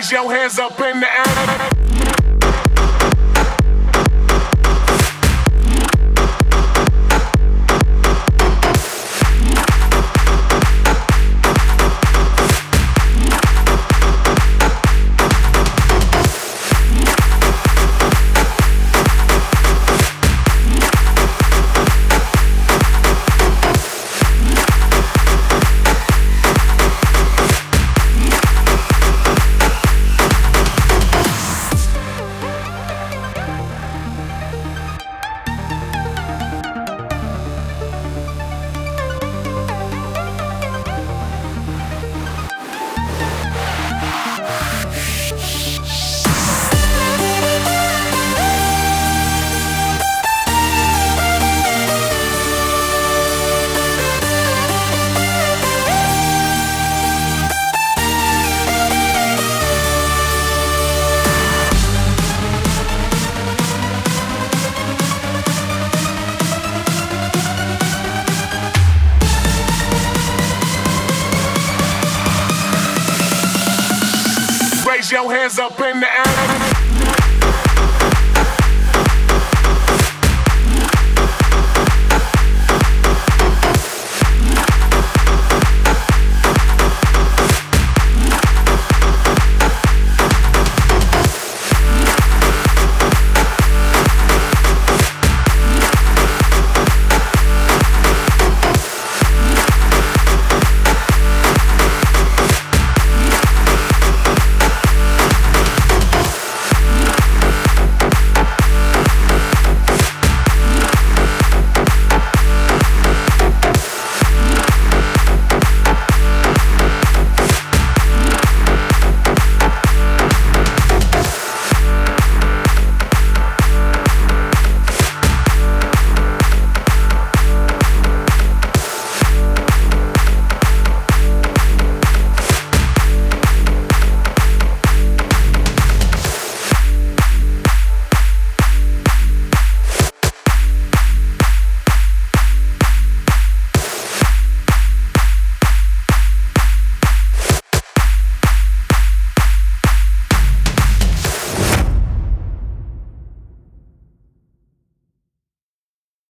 raise your hands up in the air. Your hands up in the air.